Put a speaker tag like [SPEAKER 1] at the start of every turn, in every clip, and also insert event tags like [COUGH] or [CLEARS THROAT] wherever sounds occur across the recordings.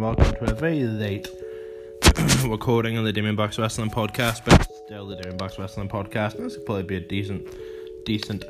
[SPEAKER 1] and welcome to a very late recording on the Demon Box Wrestling podcast, but still the Demon Box Wrestling podcast. This could probably be a decent, decent,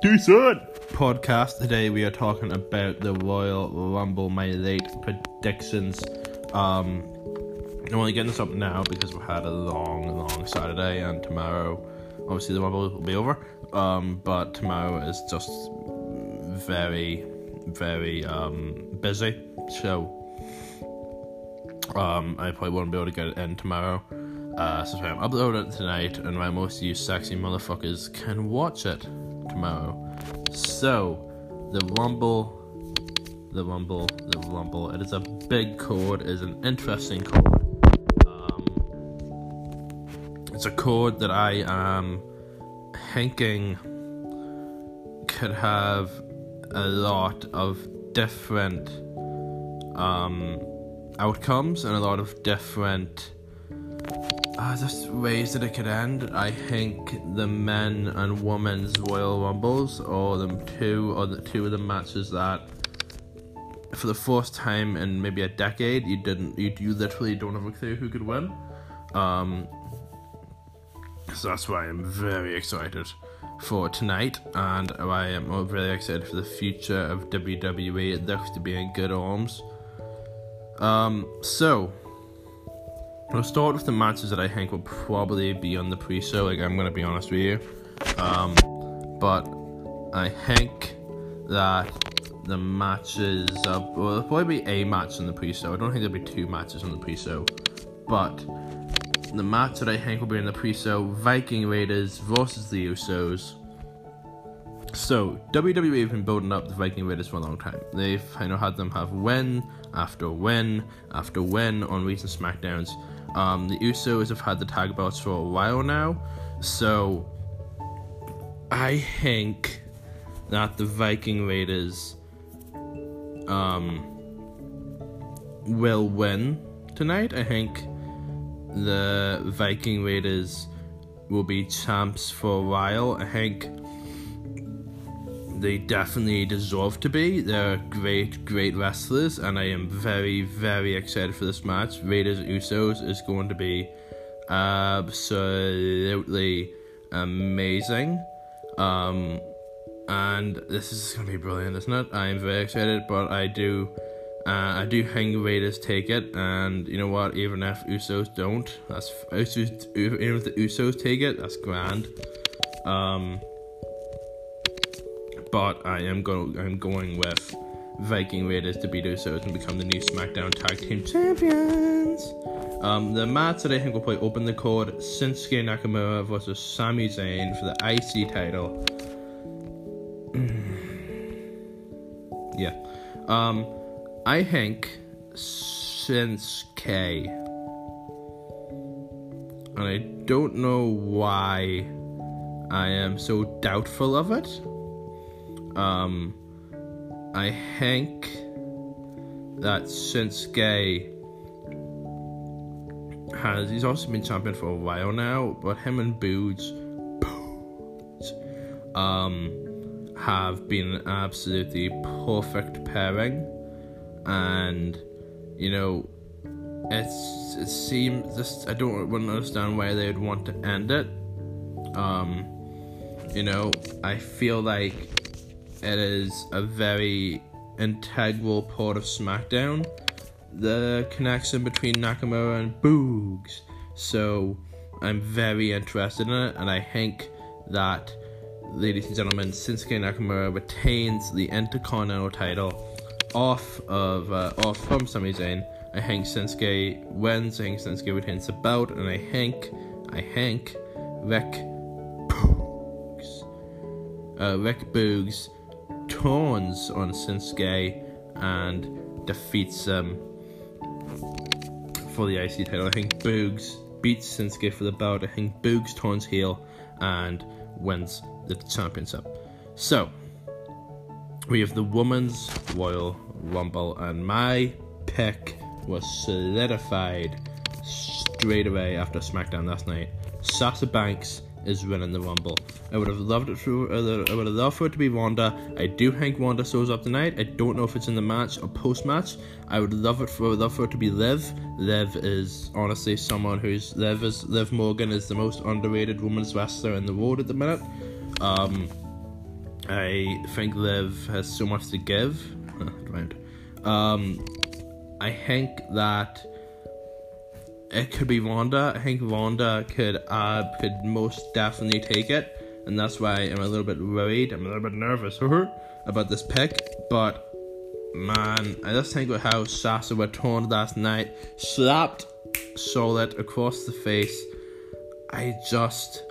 [SPEAKER 1] decent podcast. Today we are talking about the Royal Rumble, my late predictions. Um, I'm only getting this up now because we've had a long, long Saturday, and tomorrow, obviously, the Rumble will be over. Um, but tomorrow is just very, very um, busy. So um, I probably won't be able to get it in tomorrow. Uh, so I'm uploading it tonight, and my most you sexy motherfuckers can watch it tomorrow. So, the Rumble, the Rumble, the Rumble. It is a big chord. It is an interesting chord. Um, it's a chord that I am thinking could have a lot of different um, outcomes and a lot of different uh, just ways that it could end. I think the men and women's Royal Rumbles or the two or the two of the matches that for the first time in maybe a decade you didn't you, you literally don't have a clue who could win. Um, so that's why I'm very excited for tonight, and I am really excited for the future of WWE. It looks to be in good arms. Um, so we'll start with the matches that I think will probably be on the pre-show. Like I'm gonna be honest with you, um, but I think that the matches, uh, well, there'll probably be a match in the pre-show. I don't think there'll be two matches on the pre-show, but the match that I think will be in the pre-show: Viking Raiders versus the Usos. So WWE have been building up the Viking Raiders for a long time. They've I know had them have win after win after win on recent SmackDowns. Um, the Usos have had the tag belts for a while now, so I think that the Viking Raiders um, will win tonight. I think the Viking Raiders will be champs for a while. I think they definitely deserve to be. They're great, great wrestlers, and I am very, very excited for this match. Raiders Usos is going to be absolutely amazing. Um, and this is going to be brilliant, isn't it? I am very excited, but I do. Uh, I do think Raiders take it, and you know what? Even if Usos don't, that's Usos, even if the Usos take it, that's grand. Um, but I am going. I'm going with Viking Raiders to beat Usos and become the new SmackDown Tag Team Champions. Um, the match that I think will probably open the card: Shinsuke Nakamura versus Sami Zayn for the IC title. [CLEARS THROAT] yeah. Um, I think Shinsuke, and I don't know why I am so doubtful of it. Um, I think that Shinsuke has he's also been champion for a while now, but him and Boogs, um, have been an absolutely perfect pairing, and you know, it's it seems just I don't wouldn't understand why they would want to end it. Um, you know, I feel like it is a very integral part of SmackDown. The connection between Nakamura and Boogs. So I'm very interested in it, and I think that, ladies and gentlemen, Shinsuke Nakamura retains the Intercontinental title off of uh, off from Sami Zayn. I think Shinsuke wins. I think Shinsuke retains the belt, and I think I think Rick Boogs, uh, Rick Boogs turns on Shinsuke and defeats him for the IC title. I think Boogs beats Shinsuke for the belt. I think Boogs turns heel and wins the championship. So, we have the Women's Royal Rumble, and my pick was solidified straight away after SmackDown last night. Sasha Banks is winning the Rumble. I would have loved it for I would have loved for it to be Ronda. I do think Ronda shows up tonight. I don't know if it's in the match or post match. I would love it for love for it to be Liv. Liv is honestly someone who's Liv is Liv Morgan is the most underrated women's wrestler in the world at the minute. Um, I think Liv has so much to give. [LAUGHS] right. Um, I think that it could be Ronda. I think Ronda could uh, could most definitely take it, and that's why I'm a little bit worried. I'm a little bit nervous about this pick. But man, I just think with how Sasha torn last night, slapped Charlotte across the face. I just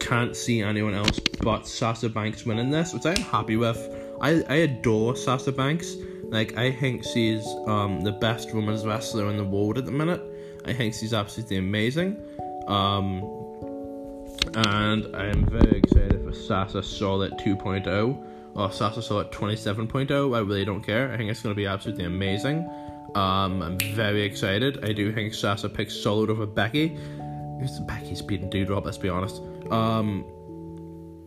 [SPEAKER 1] can't see anyone else but Sasha Banks winning this, which I'm happy with. I, I adore Sasha Banks. Like I think she's um, the best women's wrestler in the world at the minute. I think she's absolutely amazing. Um, and I am very excited for Sasha Charlotte 2.0 or Sasha Charlotte 27.0. I really don't care. I think it's going to be absolutely amazing. Um, I'm very excited. I do think Sasha picks Charlotte over Becky. Becky's beating Doudrop, let's be honest. Um,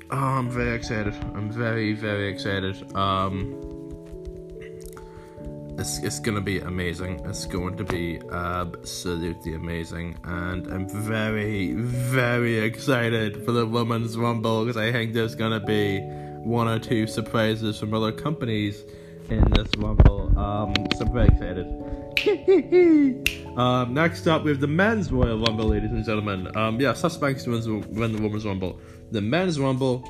[SPEAKER 1] oh, I'm very excited. I'm very, very excited. Um, it's, it's gonna be amazing. It's going to be absolutely amazing, and I'm very, very excited for the women's rumble because I think there's gonna be one or two surprises from other companies in this rumble. Um, so I'm very excited. [LAUGHS] um, next up, we have the men's Royal Rumble, ladies and gentlemen. Um, yeah, Suspects wins win the women's rumble. The men's rumble.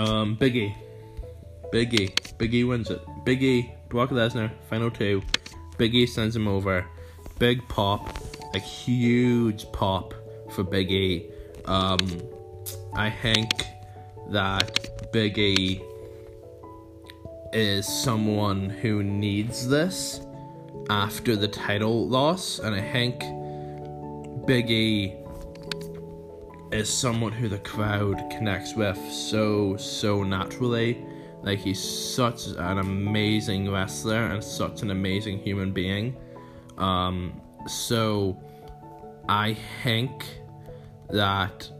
[SPEAKER 1] Um, Biggie, Biggie, Biggie wins it. Biggie Brock Lesnar, final two. Biggie sends him over. Big pop, a huge pop for Biggie. Um, I think that Biggie is someone who needs this after the title loss, and I think Biggie is someone who the crowd connects with so so naturally like he's such an amazing wrestler and such an amazing human being. Um, so I think that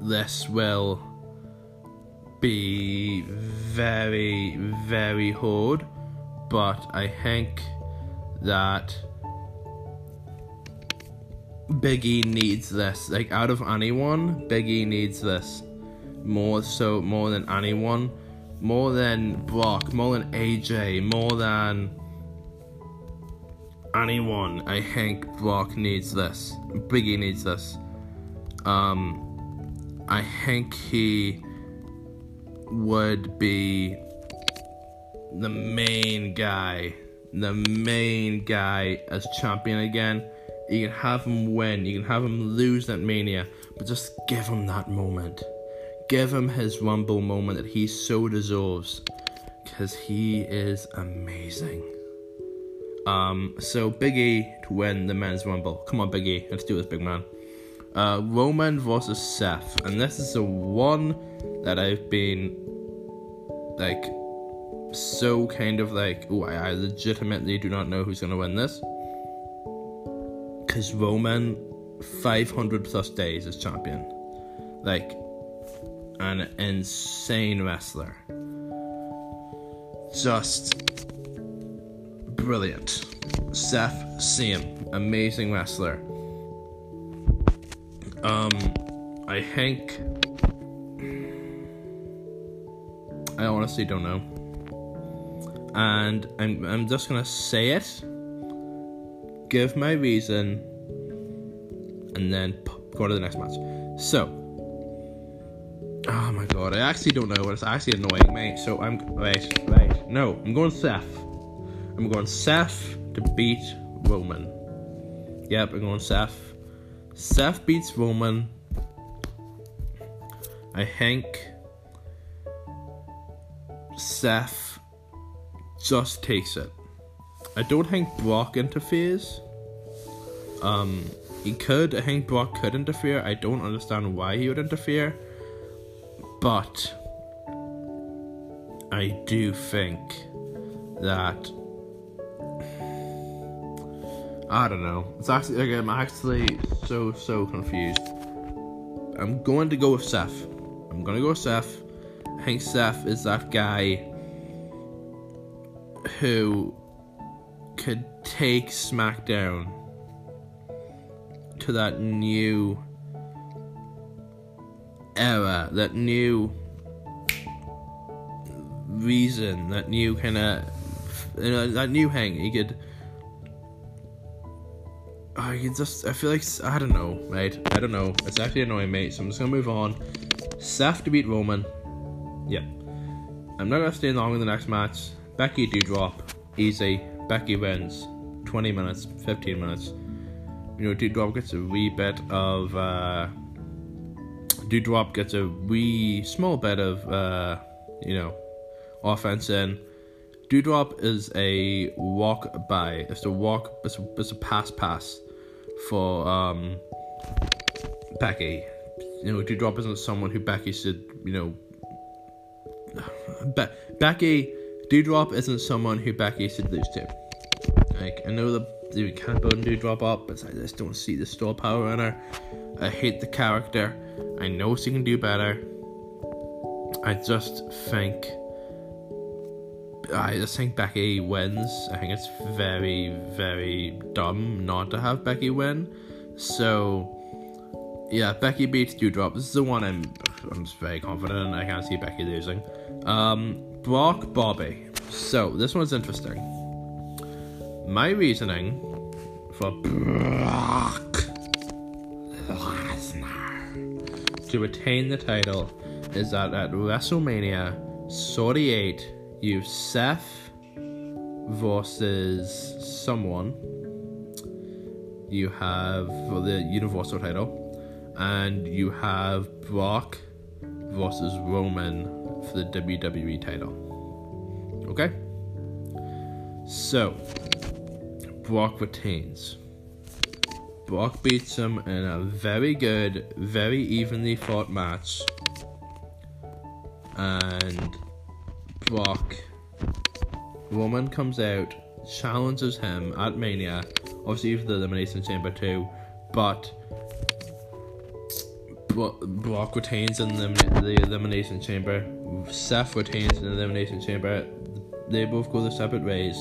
[SPEAKER 1] this will be very, very hard, but I think that Biggie needs this. Like, out of anyone, Biggie needs this more so more than anyone, more than Brock, more than AJ, more than anyone. I think Brock needs this. Biggie needs this. Um, I think he would be the main guy, the main guy as champion again. You can have him win, you can have him lose that mania, but just give him that moment give him his Rumble moment that he so deserves because he is amazing. Um, so Big E to win the men's Rumble. Come on, Big E, let's do this, big man. Uh, Roman versus Seth, and this is the one that I've been like so kind of like, oh, I, I legitimately do not know who's gonna win this because Roman 500 plus days as champion. Like, an insane wrestler. Just brilliant. Seth Sim, amazing wrestler. Um, I think. I honestly don't know. And I'm, I'm just gonna say it, give my reason, and then go to the next match. So, god, I actually don't know, it's actually annoying me. So I'm right, right. No, I'm going Seth. I'm going Seth to beat Roman. Yep, I'm going Seth. Seth beats Roman. I think Seth just takes it. I don't think Brock interferes. Um, he could. I think Brock could interfere. I don't understand why he would interfere. But I do think that I don't know. It's actually I'm actually so so confused. I'm going to go with Seth. I'm gonna go with Seth. I think Seth is that guy who could take SmackDown to that new era, that new reason, that new kind of, you know, that new hang. He could. I could just, I feel like, I don't know, right? I don't know. It's actually annoying, mate. So I'm just gonna move on. Seth to beat Roman. Yep. I'm not gonna stay long in the next match. Becky Doudrop. Easy. Becky wins. 20 minutes, 15 minutes. You know, Doudrop gets a wee bit of, uh, Doudrop gets a wee small bit of, uh, you know, offense in. Doudrop is a walk by. It's a walk. It's a, it's a pass pass for um, Becky. You know, Doudrop isn't someone who Becky should. You know, Be- Becky Doudrop isn't someone who Becky should lose to. Like I know that you can't build Doudrop up, but I just don't see the star power in her. I hate the character. I know she can do better. I just think I just think Becky wins. I think it's very, very dumb not to have Becky win. So, yeah, Becky beats Doudrop. This is the one I'm, I'm just very confident in. I can't see Becky losing. Um, Brock Bobby. So, this one's interesting. My reasoning for Brock Lesnar to retain the title is that at WrestleMania 48, you Seth versus someone. You have for the Universal title, and you have Brock versus Roman for the WWE title. Okay? So, Brock retains. Brock beats him in a very good, very evenly fought match. And Brock, Roman comes out, challenges him at Mania, obviously for the Elimination Chamber too, but Brock retains in the, the Elimination Chamber. Seth retains in the Elimination Chamber. They both go their separate ways.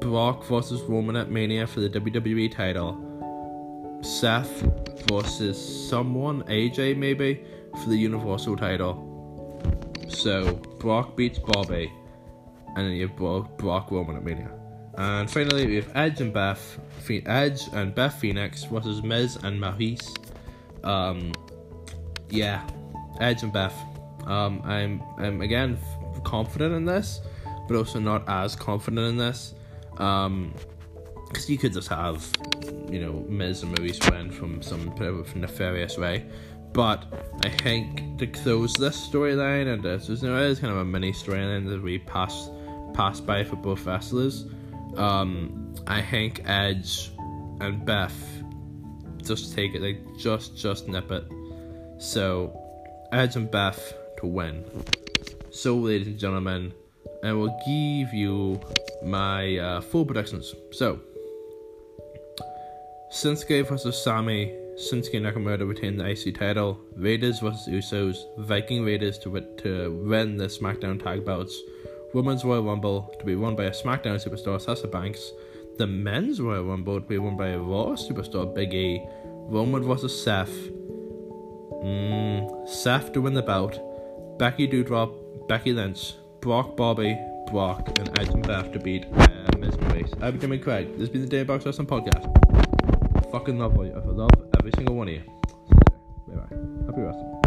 [SPEAKER 1] Brock versus Roman at Mania for the WWE title. Seth versus someone, AJ maybe, for the Universal title. So Brock beats Bobby, and then you have Brock, Brock Roman at Mania. And finally, we have Edge and Beth, Edge and Beth Phoenix versus Miz and Maryse. Um, yeah, Edge and Beth. Um, I'm, I'm again confident in this, but also not as confident in this. Um, because you could just have, you know, Miz and Maryse win from some nefarious way. But I think to close this storyline, and this is, you know, it is kind of a mini storyline that we pass pass by for both wrestlers. Um, I think Edge and Beth just take it, like just just nip it. So Edge and Beth to win. So, ladies and gentlemen, I will give you my uh, full predictions. So, Shinsuke versus Sami Shinsuke Nakamura retain the IC title, Raiders vs Usos, Viking Raiders to, to win the SmackDown tag belts, Women's Royal Rumble to be won by a SmackDown superstar Sasha Banks, the Men's Royal Rumble to be won by a Raw superstar Big E, Roman vs Seth, mm, Seth to win the belt, Becky Doudrop, Becky Lynch, Brock Bobby, Brock, and and Beth to beat uh, Miz Maryse. I've been Jimmy Craig. This has been the Day Box Wrestling Podcast. Fucking love you. I love every single one of you. Bye bye. Happy wrestling.